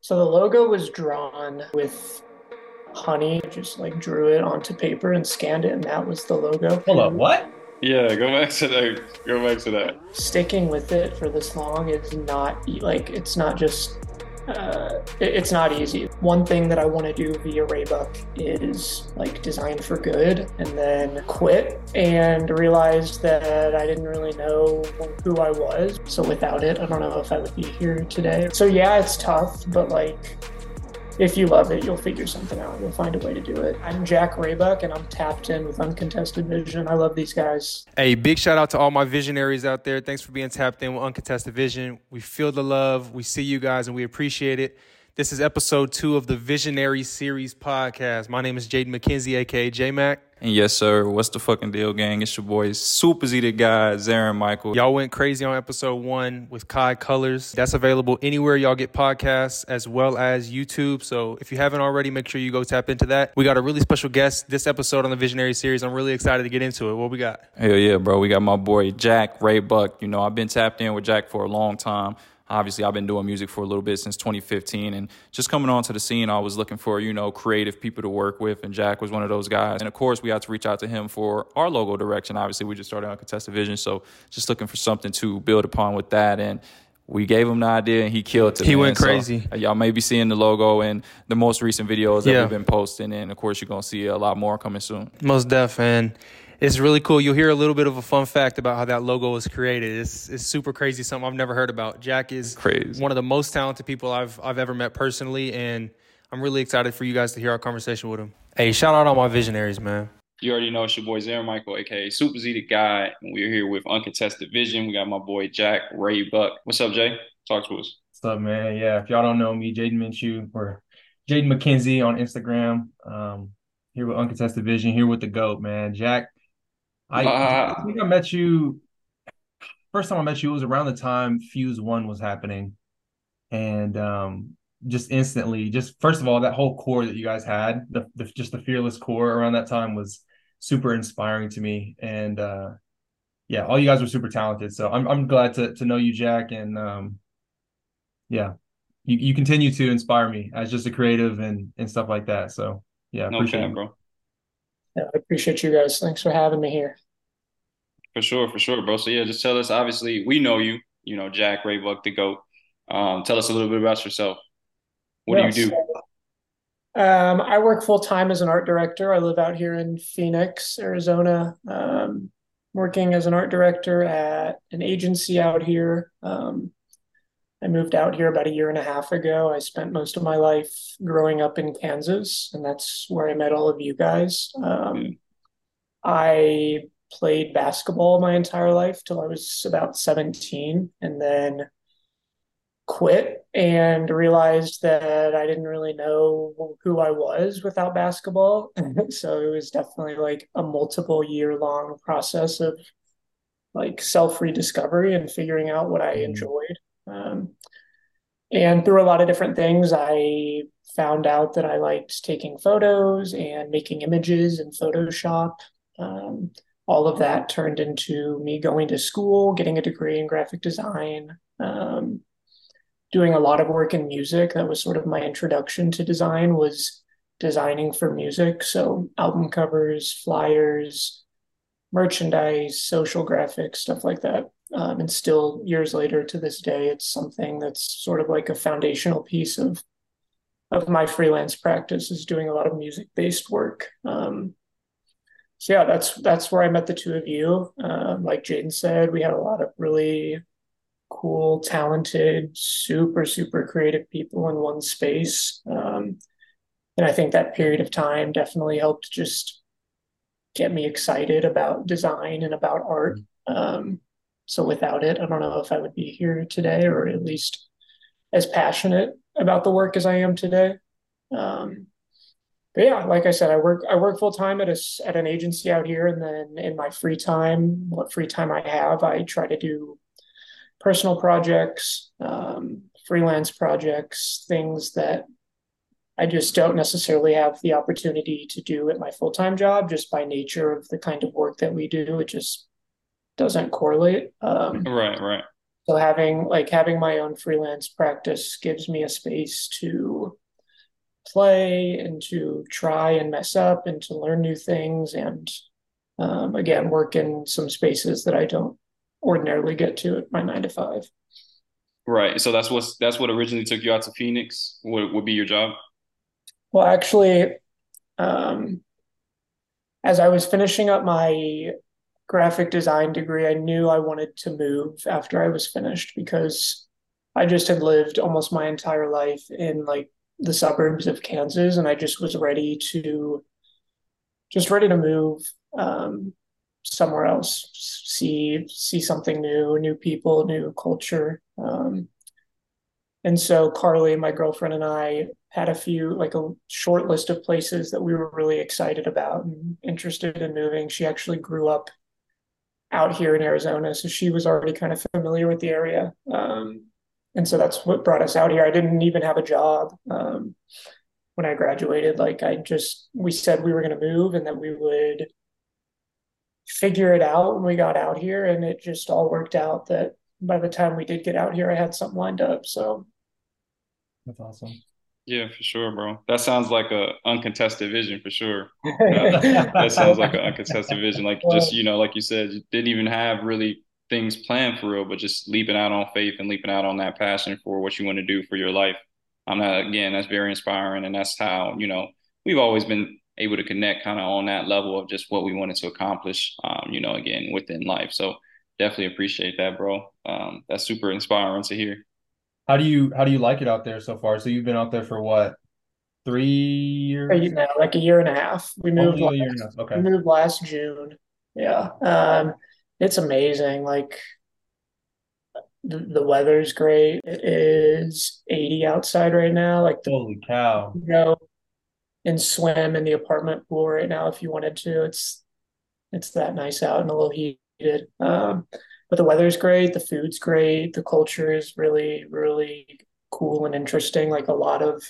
So the logo was drawn with honey, just like drew it onto paper and scanned it, and that was the logo. Hold up, what? Yeah, go back to that. Go back to that. Sticking with it for this long is not like it's not just uh, it's not easy. One thing that I want to do via Raybuck is like design for good and then quit and realized that I didn't really know who I was. So without it, I don't know if I would be here today. So yeah, it's tough, but like if you love it, you'll figure something out. You'll find a way to do it. I'm Jack Raybuck, and I'm tapped in with Uncontested Vision. I love these guys. Hey, big shout out to all my visionaries out there. Thanks for being tapped in with Uncontested Vision. We feel the love, we see you guys, and we appreciate it. This is episode two of the Visionary Series podcast. My name is Jaden McKenzie, aka J Mac. And yes, sir. What's the fucking deal, gang? It's your boy, Super Z the guy, Zarin Michael. Y'all went crazy on episode one with Kai Colors. That's available anywhere y'all get podcasts as well as YouTube. So if you haven't already, make sure you go tap into that. We got a really special guest this episode on the Visionary series. I'm really excited to get into it. What we got? Hell yeah, bro. We got my boy Jack Raybuck. You know, I've been tapped in with Jack for a long time obviously I've been doing music for a little bit since 2015 and just coming onto the scene I was looking for you know creative people to work with and Jack was one of those guys and of course we had to reach out to him for our logo direction obviously we just started Uncontested Vision so just looking for something to build upon with that and we gave him the idea and he killed it. He man. went crazy. So, y'all may be seeing the logo and the most recent videos that yeah. we've been posting, and of course you're gonna see a lot more coming soon. Most def, and it's really cool. You'll hear a little bit of a fun fact about how that logo was created. It's, it's super crazy, something I've never heard about. Jack is crazy. one of the most talented people I've I've ever met personally, and I'm really excited for you guys to hear our conversation with him. Hey, shout out all my visionaries, man. You already know it's your boy Zarin Michael, aka Super Z the guy, we're here with Uncontested Vision. We got my boy Jack Raybuck. What's up, Jay? Talk to us. What's up, man? Yeah, if y'all don't know me, Jaden Minshew or Jaden McKenzie on Instagram. Um, here with Uncontested Vision, here with the GOAT, man. Jack I, uh, I think I met you. First time I met you was around the time Fuse One was happening, and um, just instantly, just first of all, that whole core that you guys had, the, the just the fearless core around that time was super inspiring to me, and uh, yeah, all you guys were super talented. So I'm I'm glad to to know you, Jack, and um, yeah, you you continue to inspire me as just a creative and and stuff like that. So yeah, no appreciate bro. Yeah, I appreciate you guys. Thanks for having me here. For sure, for sure, bro. So yeah, just tell us. Obviously, we know you. You know, Jack Raybuck, the goat. Um, tell us a little bit about yourself. What yes. do you do? Um, I work full time as an art director. I live out here in Phoenix, Arizona. Um, working as an art director at an agency out here. Um, I moved out here about a year and a half ago. I spent most of my life growing up in Kansas, and that's where I met all of you guys. Um, I played basketball my entire life till I was about 17, and then quit and realized that I didn't really know who I was without basketball. so it was definitely like a multiple year long process of like self rediscovery and figuring out what I mm-hmm. enjoyed. Um, and through a lot of different things, I found out that I liked taking photos and making images in Photoshop. Um, all of that turned into me going to school, getting a degree in graphic design, um, doing a lot of work in music. That was sort of my introduction to design was designing for music. So album covers, flyers, merchandise, social graphics, stuff like that. Um, and still years later to this day, it's something that's sort of like a foundational piece of of my freelance practice is doing a lot of music based work. Um, so yeah, that's that's where I met the two of you. Um, like Jaden said, we had a lot of really cool, talented, super super creative people in one space. Um, and I think that period of time definitely helped just get me excited about design and about art. Um, so without it, I don't know if I would be here today, or at least as passionate about the work as I am today. Um, but yeah, like I said, I work I work full time at a at an agency out here, and then in my free time, what free time I have, I try to do personal projects, um, freelance projects, things that I just don't necessarily have the opportunity to do at my full time job, just by nature of the kind of work that we do. It just doesn't correlate. Um, right, right. So having like having my own freelance practice gives me a space to play and to try and mess up and to learn new things and um, again work in some spaces that I don't ordinarily get to at my nine to five. Right. So that's what that's what originally took you out to Phoenix. Would would be your job? Well, actually, um, as I was finishing up my graphic design degree, I knew I wanted to move after I was finished because I just had lived almost my entire life in like the suburbs of Kansas, and I just was ready to just ready to move um, somewhere else, see see something new, new people, new culture. Um, and so Carly, my girlfriend, and I had a few like a short list of places that we were really excited about and interested in moving. She actually grew up out here in Arizona, so she was already kind of familiar with the area. Um, and so that's what brought us out here. I didn't even have a job um, when I graduated. Like I just we said we were going to move and that we would figure it out when we got out here, and it just all worked out that by the time we did get out here, I had something lined up. So that's awesome. Yeah, for sure, bro. That sounds like a uncontested vision for sure. that, that sounds like an uncontested vision. Like just you know, like you said, you didn't even have really things planned for real, but just leaping out on faith and leaping out on that passion for what you want to do for your life. I'm not again, that's very inspiring, and that's how you know we've always been able to connect kind of on that level of just what we wanted to accomplish. Um, you know, again within life. So definitely appreciate that, bro. Um, that's super inspiring to hear. How do you how do you like it out there so far? So you've been out there for what? Three years? Now, like a year and a half. We moved. Last, okay. We moved last June. Yeah. Um, it's amazing. Like the, the weather's great. It is 80 outside right now. Like the, holy cow. You know, and swim in the apartment pool right now if you wanted to. It's it's that nice out and a little heated. Um, but the weather's great, the food's great, the culture is really, really cool and interesting. Like a lot of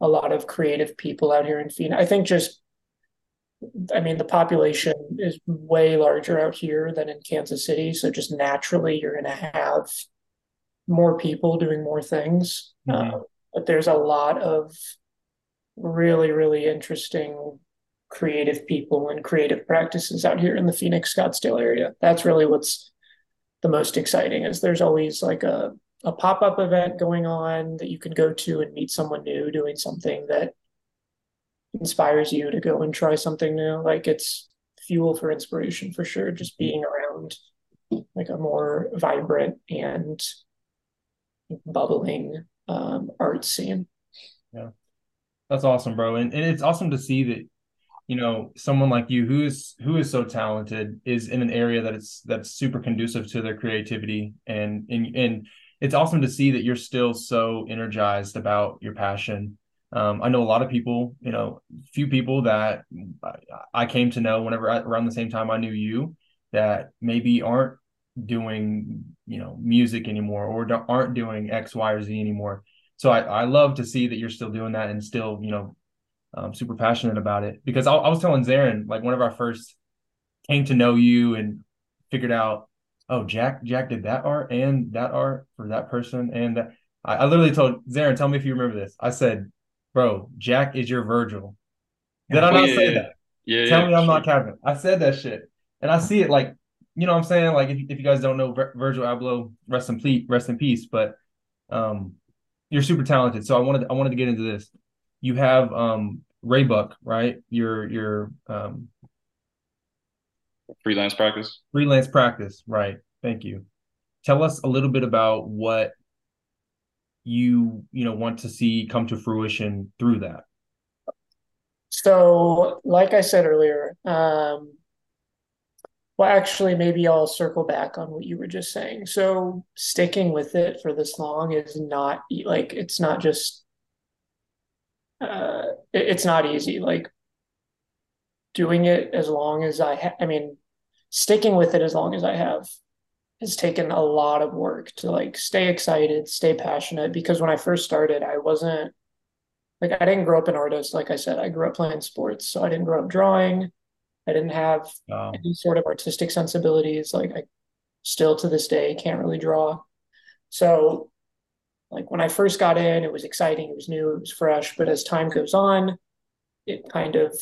a lot of creative people out here in Phoenix. I think just I mean the population is way larger out here than in Kansas City. So just naturally you're gonna have more people doing more things. Mm-hmm. Uh, but there's a lot of really, really interesting creative people and creative practices out here in the Phoenix Scottsdale area. That's really what's the most exciting is there's always like a, a pop-up event going on that you can go to and meet someone new doing something that inspires you to go and try something new. Like it's fuel for inspiration for sure, just being around like a more vibrant and bubbling um, art scene. Yeah. That's awesome, bro. And, and it's awesome to see that you know someone like you who is who is so talented is in an area that it's that's super conducive to their creativity and and and it's awesome to see that you're still so energized about your passion um, I know a lot of people, you know, few people that I came to know whenever I, around the same time I knew you that maybe aren't doing, you know, music anymore or aren't doing X, Y, or Z anymore. So I, I love to see that you're still doing that and still, you know, um, super passionate about it because I, I was telling Zarin like one of our first came to know you and figured out, oh Jack Jack did that art and that art for that person and that. I, I literally told Zarin, tell me if you remember this. I said, bro, Jack is your Virgil. Did I oh, not yeah, say yeah. that? Yeah. Tell me I'm sure. not capping. I said that shit, and I see it like you know what I'm saying. Like if, if you guys don't know Virgil Abloh, rest in peace, rest in peace. But um, you're super talented. So I wanted I wanted to get into this you have um Raybuck, right? Your your um freelance practice. Freelance practice, right. Thank you. Tell us a little bit about what you, you know, want to see come to fruition through that. So, like I said earlier, um well, actually, maybe I'll circle back on what you were just saying. So, sticking with it for this long is not like it's not just uh, it, it's not easy. Like doing it as long as I, ha- I mean, sticking with it as long as I have has taken a lot of work to like stay excited, stay passionate. Because when I first started, I wasn't like I didn't grow up an artist. Like I said, I grew up playing sports, so I didn't grow up drawing. I didn't have any sort of artistic sensibilities. Like I still to this day can't really draw. So like when I first got in, it was exciting, it was new, it was fresh, but as time goes on, it kind of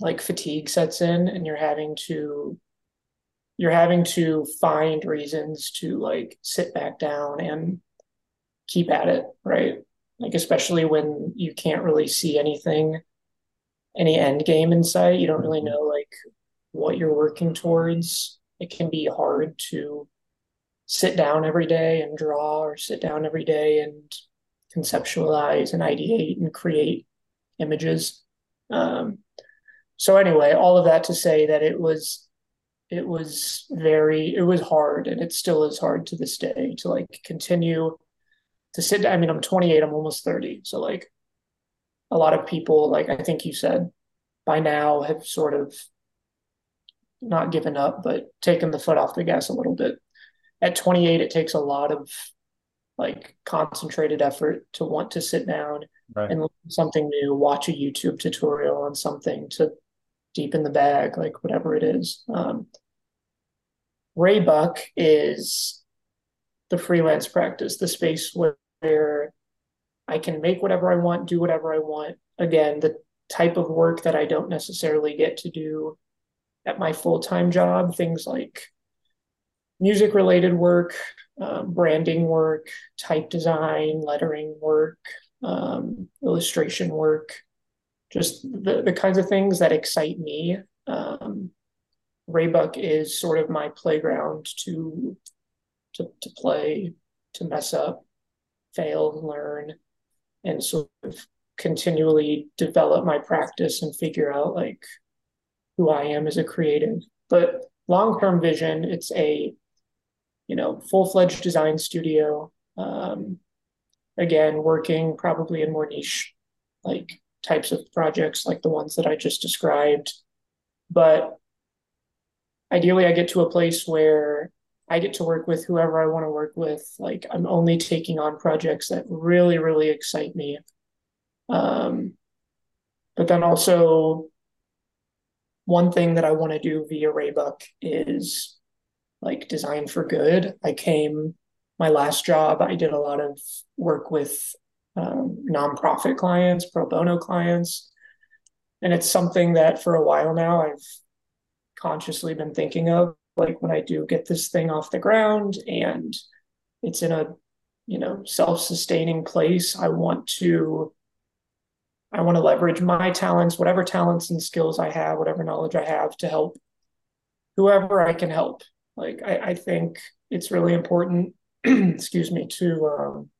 like fatigue sets in and you're having to you're having to find reasons to like sit back down and keep at it, right? Like especially when you can't really see anything any end game in sight, you don't really mm-hmm. know like what you're working towards. It can be hard to sit down every day and draw or sit down every day and conceptualize and ideate and create images. Um, so anyway, all of that to say that it was it was very it was hard and it still is hard to this day to like continue to sit. I mean, I'm 28, I'm almost 30. So like a lot of people, like I think you said, by now have sort of not given up, but taken the foot off the gas a little bit. At 28, it takes a lot of like concentrated effort to want to sit down right. and learn something new, watch a YouTube tutorial on something to deepen the bag, like whatever it is. Um, Raybuck is the freelance practice, the space where, where I can make whatever I want, do whatever I want. Again, the type of work that I don't necessarily get to do at my full time job, things like music related work, um, branding work, type design, lettering work, um, illustration work, just the, the kinds of things that excite me. Um, Raybuck is sort of my playground to, to, to play, to mess up, fail, learn, and sort of continually develop my practice and figure out like who I am as a creative. But long term vision, it's a you know full fledged design studio. Um, again, working probably in more niche like types of projects like the ones that I just described. But ideally, I get to a place where I get to work with whoever I want to work with. Like I'm only taking on projects that really, really excite me. Um, but then also, one thing that I want to do via Raybuck is like design for good. I came my last job. I did a lot of work with um, nonprofit clients, pro bono clients, and it's something that for a while now I've consciously been thinking of. Like when I do get this thing off the ground and it's in a you know self-sustaining place, I want to I want to leverage my talents, whatever talents and skills I have, whatever knowledge I have to help whoever I can help. Like I, I think it's really important, excuse me, to um,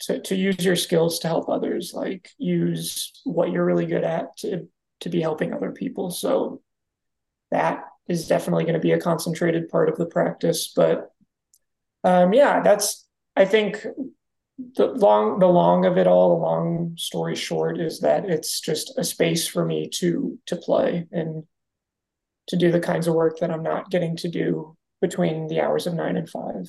to to use your skills to help others. Like use what you're really good at to to be helping other people. So that is definitely going to be a concentrated part of the practice. But um, yeah, that's I think the long the long of it all the long story short is that it's just a space for me to to play and to do the kinds of work that i'm not getting to do between the hours of nine and five.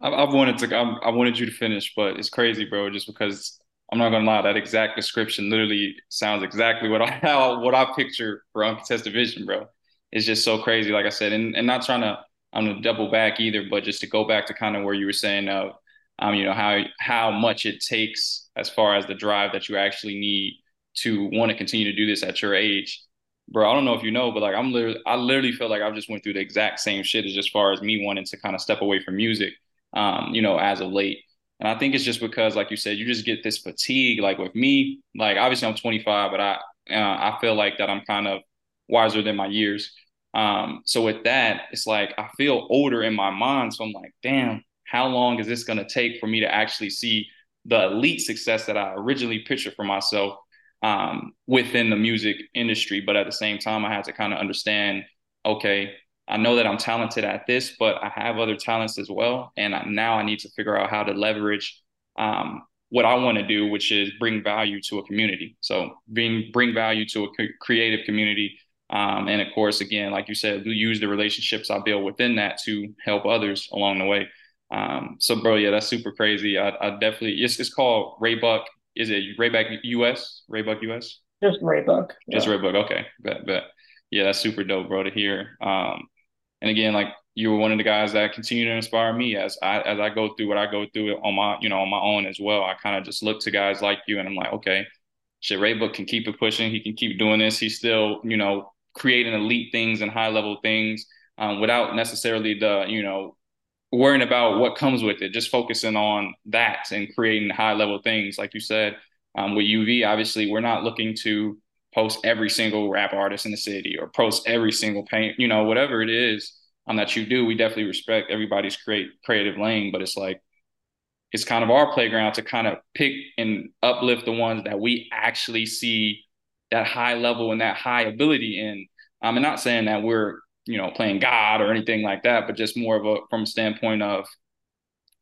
I've wanted to i wanted you to finish but it's crazy bro just because i'm not gonna lie that exact description literally sounds exactly what i how what i picture for uncontested vision bro. It's just so crazy like i said and, and not trying to i'm gonna double back either but just to go back to kind of where you were saying of, um, you know how how much it takes as far as the drive that you actually need to want to continue to do this at your age bro i don't know if you know but like i'm literally i literally feel like i just went through the exact same shit as just far as me wanting to kind of step away from music um you know as of late. And i think it's just because like you said you just get this fatigue like with me like obviously i'm 25 but i uh, i feel like that i'm kind of wiser than my years. Um so with that it's like i feel older in my mind so i'm like damn how long is this to take for me to actually see the elite success that I originally pictured for myself um, within the music industry? But at the same time, I had to kind of understand, okay, I know that I'm talented at this, but I have other talents as well, and I, now I need to figure out how to leverage um, what I want to do, which is bring value to a community. So bring bring value to a creative community. Um, and of course, again, like you said, use the relationships I build within that to help others along the way. Um, so bro, yeah, that's super crazy. I, I definitely it's it's called Raybuck. Is it Raybuck US? Raybuck US? Just Raybuck. Just yeah. Raybuck. Okay, bet bet. Yeah, that's super dope, bro, to hear. Um, and again, like you were one of the guys that continue to inspire me as I as I go through what I go through on my you know on my own as well. I kind of just look to guys like you, and I'm like, okay, shit, Raybuck can keep it pushing. He can keep doing this. He's still you know creating elite things and high level things um, without necessarily the you know worrying about what comes with it. Just focusing on that and creating high level things, like you said. Um, with UV, obviously, we're not looking to post every single rap artist in the city or post every single paint, you know, whatever it is um, that you do. We definitely respect everybody's create creative lane, but it's like it's kind of our playground to kind of pick and uplift the ones that we actually see that high level and that high ability in. Um, I'm not saying that we're you know playing God or anything like that, but just more of a from a standpoint of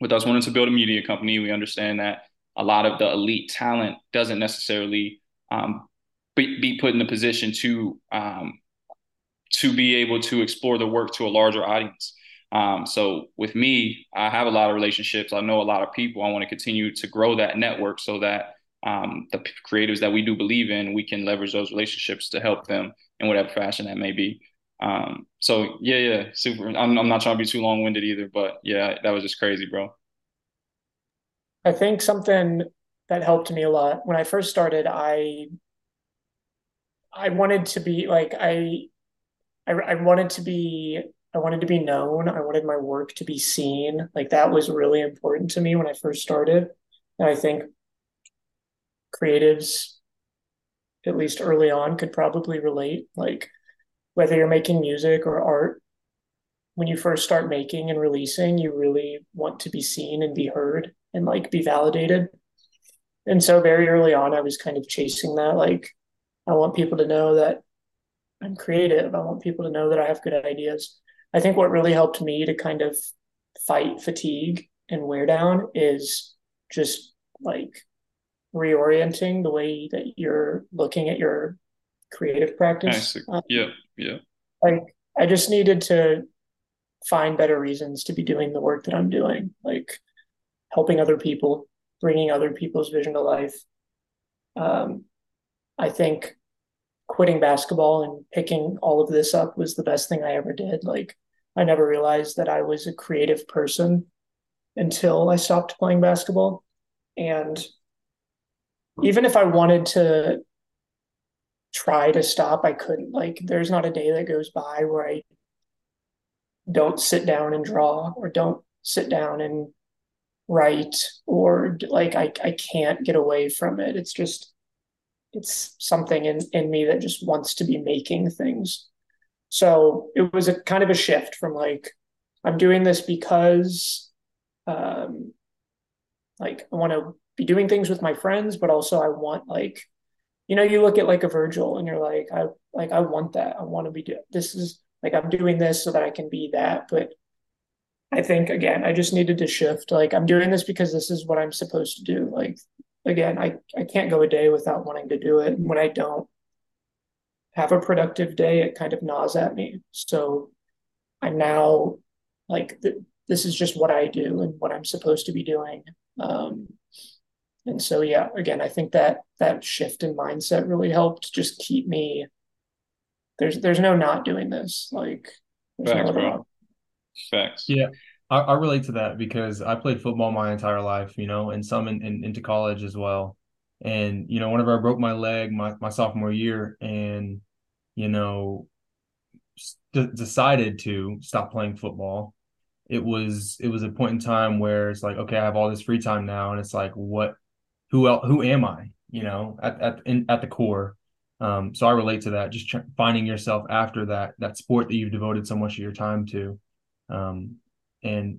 with us wanting to build a media company, we understand that a lot of the elite talent doesn't necessarily um, be, be put in the position to um, to be able to explore the work to a larger audience. Um, so with me, I have a lot of relationships. I know a lot of people. I want to continue to grow that network so that um, the creatives that we do believe in, we can leverage those relationships to help them in whatever fashion that may be. Um, so yeah, yeah, super. I'm, I'm not trying to be too long winded either, but yeah, that was just crazy, bro. I think something that helped me a lot when I first started, I I wanted to be like I, I I wanted to be I wanted to be known. I wanted my work to be seen. Like that was really important to me when I first started. And I think creatives, at least early on, could probably relate. Like whether you're making music or art, when you first start making and releasing, you really want to be seen and be heard and like be validated. And so very early on, I was kind of chasing that. Like, I want people to know that I'm creative. I want people to know that I have good ideas. I think what really helped me to kind of fight fatigue and wear down is just like reorienting the way that you're looking at your creative practice. Um, yeah, yeah. Like I just needed to find better reasons to be doing the work that I'm doing, like helping other people, bringing other people's vision to life. Um, I think quitting basketball and picking all of this up was the best thing I ever did. Like I never realized that I was a creative person until I stopped playing basketball. And even if I wanted to try to stop, I couldn't. Like, there's not a day that goes by where I don't sit down and draw or don't sit down and write or like I, I can't get away from it. It's just it's something in, in me that just wants to be making things. So it was a kind of a shift from like I'm doing this because um like I want to be doing things with my friends, but also I want like you know, you look at like a Virgil and you're like, I like I want that. I want to be do- this is like I'm doing this so that I can be that. But I think again, I just needed to shift. Like I'm doing this because this is what I'm supposed to do. Like again, I, I can't go a day without wanting to do it. And when I don't have a productive day, it kind of gnaws at me. So I'm now like th- this is just what I do and what I'm supposed to be doing. Um, and so yeah again i think that that shift in mindset really helped just keep me there's there's no not doing this like facts, no bro. facts. Yeah I, I, relate to that because i played football my entire life you know and some in, in, into college as well. And you know whenever i broke my leg my, my sophomore year and you know st- decided to stop playing football it was it was a point in time where it's like okay i have all this free time now and it's like what who else, who am I? You know, at at in, at the core. Um, so I relate to that. Just tr- finding yourself after that that sport that you've devoted so much of your time to, um, and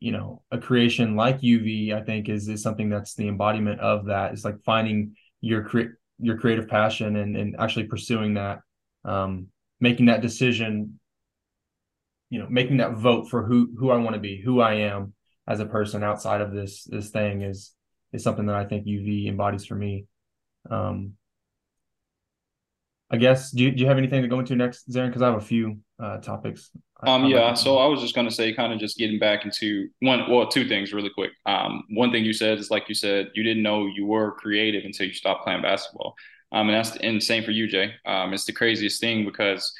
you know, a creation like UV, I think is is something that's the embodiment of that. It's like finding your cre- your creative passion and and actually pursuing that, um, making that decision. You know, making that vote for who who I want to be, who I am as a person outside of this this thing is is something that I think UV embodies for me. Um, I guess do you, do you have anything to go into next, Zarin? Because I have a few uh, topics. Um, I, yeah. So I was just gonna say, kind of just getting back into one, well, two things really quick. Um, one thing you said is like you said, you didn't know you were creative until you stopped playing basketball. Um, and that's and same for you, Jay. Um, it's the craziest thing because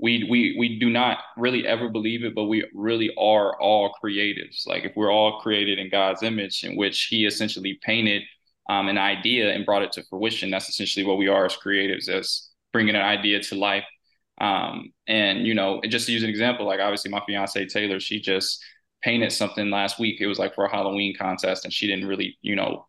we we we do not really ever believe it, but we really are all creatives. Like if we're all created in God's image, in which He essentially painted um, an idea and brought it to fruition. That's essentially what we are as creatives, as bringing an idea to life. Um, and you know, just to use an example, like obviously my fiance Taylor, she just painted something last week. It was like for a Halloween contest, and she didn't really, you know,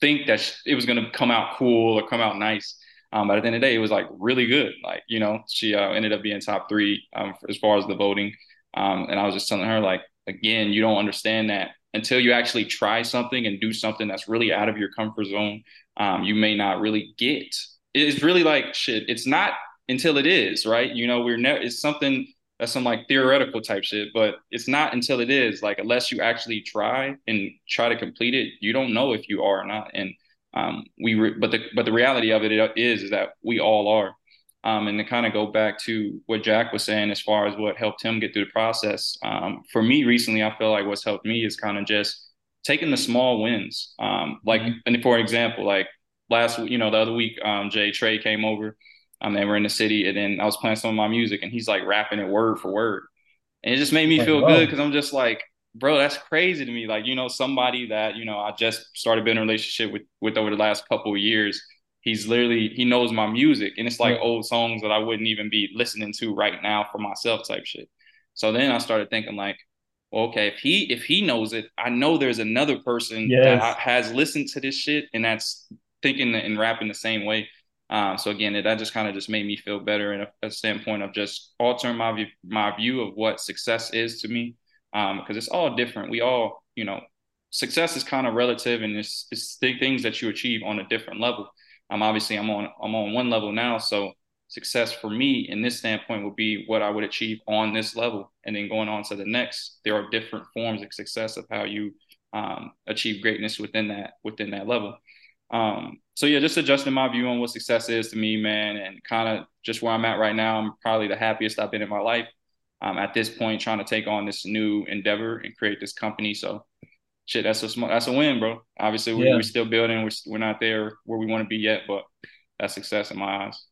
think that it was going to come out cool or come out nice. Um, but at the end of the day, it was like really good. Like, you know, she uh, ended up being top three um, as far as the voting. Um, and I was just telling her, like, again, you don't understand that until you actually try something and do something that's really out of your comfort zone. Um, you may not really get. It's really like shit. It's not until it is, right? You know, we're never. It's something that's some like theoretical type shit, but it's not until it is. Like, unless you actually try and try to complete it, you don't know if you are or not. And um, we, re- but the but the reality of it is is that we all are. Um, and to kind of go back to what Jack was saying as far as what helped him get through the process. Um, for me recently, I feel like what's helped me is kind of just taking the small wins. Um, like, mm-hmm. and for example, like last, you know, the other week, um, Jay Trey came over. Um, and we're in the city, and then I was playing some of my music, and he's like rapping it word for word, and it just made me feel good because I'm just like, bro, that's crazy to me. Like, you know, somebody that, you know, I just started being in a relationship with with over the last couple of years. He's literally he knows my music. And it's like old songs that I wouldn't even be listening to right now for myself type shit. So then I started thinking like, well, okay, if he if he knows it, I know there's another person yes. that has listened to this shit and that's thinking and rapping the same way. Um, so again, that just kind of just made me feel better in a, a standpoint of just altering my view, my view of what success is to me because um, it's all different. We all, you know, success is kind of relative, and it's it's things that you achieve on a different level. Um, obviously, I'm on I'm on one level now, so success for me in this standpoint would be what I would achieve on this level, and then going on to the next. There are different forms of success of how you um, achieve greatness within that within that level. Um, so yeah, just adjusting my view on what success is to me, man, and kind of just where I'm at right now. I'm probably the happiest I've been in my life um, at this point trying to take on this new endeavor and create this company. So shit, that's a small, that's a win, bro. Obviously, we, yeah. we're still building. We're we're not there where we want to be yet, but that's success in my eyes.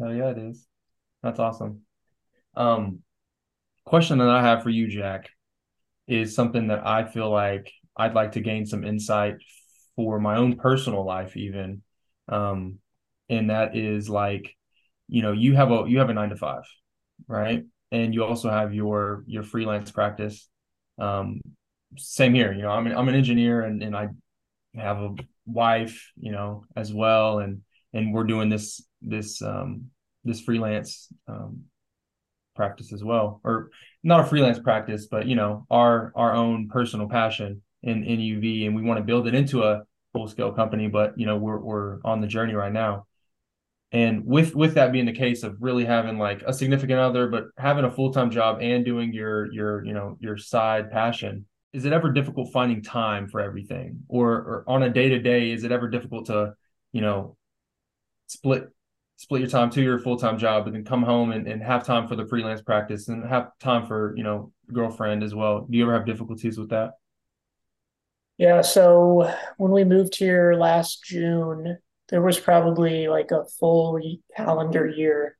Oh yeah, it is. That's awesome. Um, question that I have for you, Jack, is something that I feel like I'd like to gain some insight for my own personal life, even. Um, and that is like, you know, you have a you have a nine to five, right? And you also have your your freelance practice. Um, same here, you know, I'm an, I'm an engineer and, and I have a wife, you know, as well, and and we're doing this this um, this freelance um, practice as well, or not a freelance practice, but you know, our our own personal passion in in UV, and we want to build it into a full scale company. But you know, we're we're on the journey right now and with with that being the case of really having like a significant other but having a full-time job and doing your your you know your side passion is it ever difficult finding time for everything? Or, or on a day-to-day is it ever difficult to you know split split your time to your full-time job and then come home and, and have time for the freelance practice and have time for you know girlfriend as well? Do you ever have difficulties with that? Yeah so when we moved here last june there was probably like a full calendar year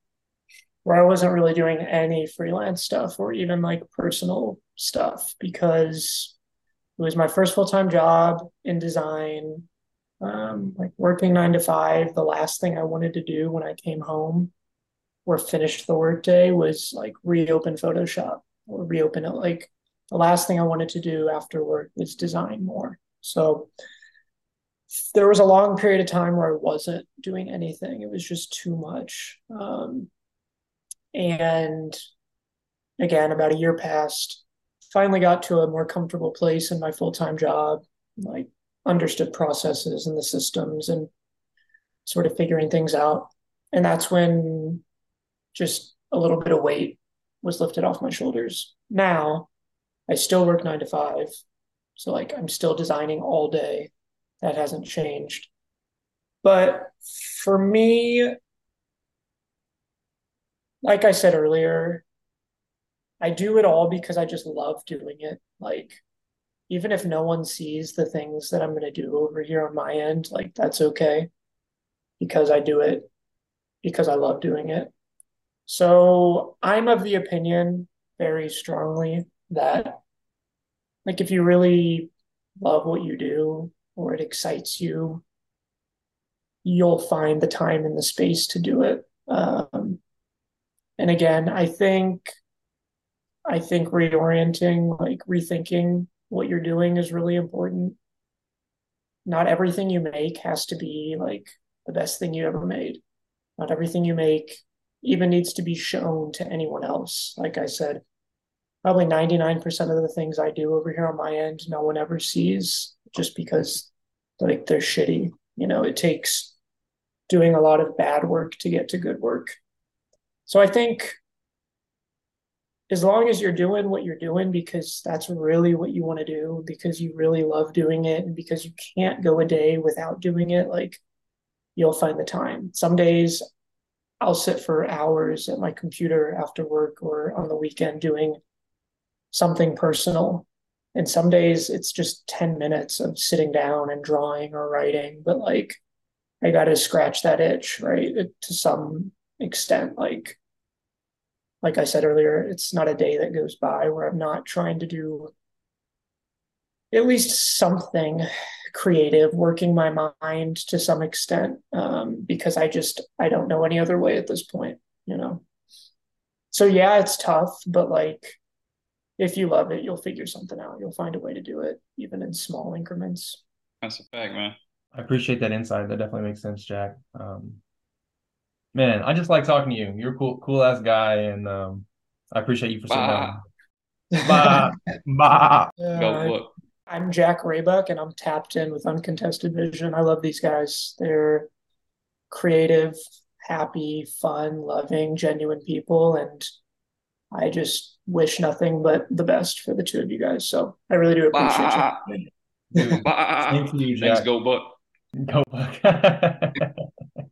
where I wasn't really doing any freelance stuff or even like personal stuff because it was my first full time job in design, um, like working nine to five. The last thing I wanted to do when I came home or finished the workday was like reopen Photoshop or reopen it. Like the last thing I wanted to do after work was design more. So there was a long period of time where I wasn't doing anything. It was just too much. Um, and again, about a year passed, finally got to a more comfortable place in my full time job, like understood processes and the systems and sort of figuring things out. And that's when just a little bit of weight was lifted off my shoulders. Now I still work nine to five. So, like, I'm still designing all day that hasn't changed. But for me, like I said earlier, I do it all because I just love doing it. Like, even if no one sees the things that I'm going to do over here on my end, like, that's okay because I do it because I love doing it. So I'm of the opinion very strongly that like if you really love what you do or it excites you, you'll find the time and the space to do it. Um, and again, I think I think reorienting, like rethinking what you're doing is really important. Not everything you make has to be like the best thing you ever made. Not everything you make even needs to be shown to anyone else. Like I said, probably 99% of the things I do over here on my end, no one ever sees just because like they're shitty. You know, it takes doing a lot of bad work to get to good work. So I think as long as you're doing what you're doing because that's really what you want to do, because you really love doing it, and because you can't go a day without doing it, like you'll find the time. Some days I'll sit for hours at my computer after work or on the weekend doing something personal. And some days it's just 10 minutes of sitting down and drawing or writing, but like I got to scratch that itch, right? To some extent, like like I said earlier, it's not a day that goes by where I'm not trying to do at least something creative, working my mind to some extent, um, because I just I don't know any other way at this point, you know. So yeah, it's tough, but like if you love it, you'll figure something out. You'll find a way to do it, even in small increments. That's a fact, man. I appreciate that insight. That definitely makes sense, Jack. Um, man, I just like talking to you. You're a cool, cool ass guy, and um, I appreciate you for sitting down. Bah, bah. Uh, I'm Jack Raybuck, and I'm tapped in with Uncontested Vision. I love these guys. They're creative, happy, fun, loving, genuine people, and I just wish nothing but the best for the two of you guys. So I really do appreciate bah. you. Bah. Same you, Jack. Thanks, go Buck. Go Buck.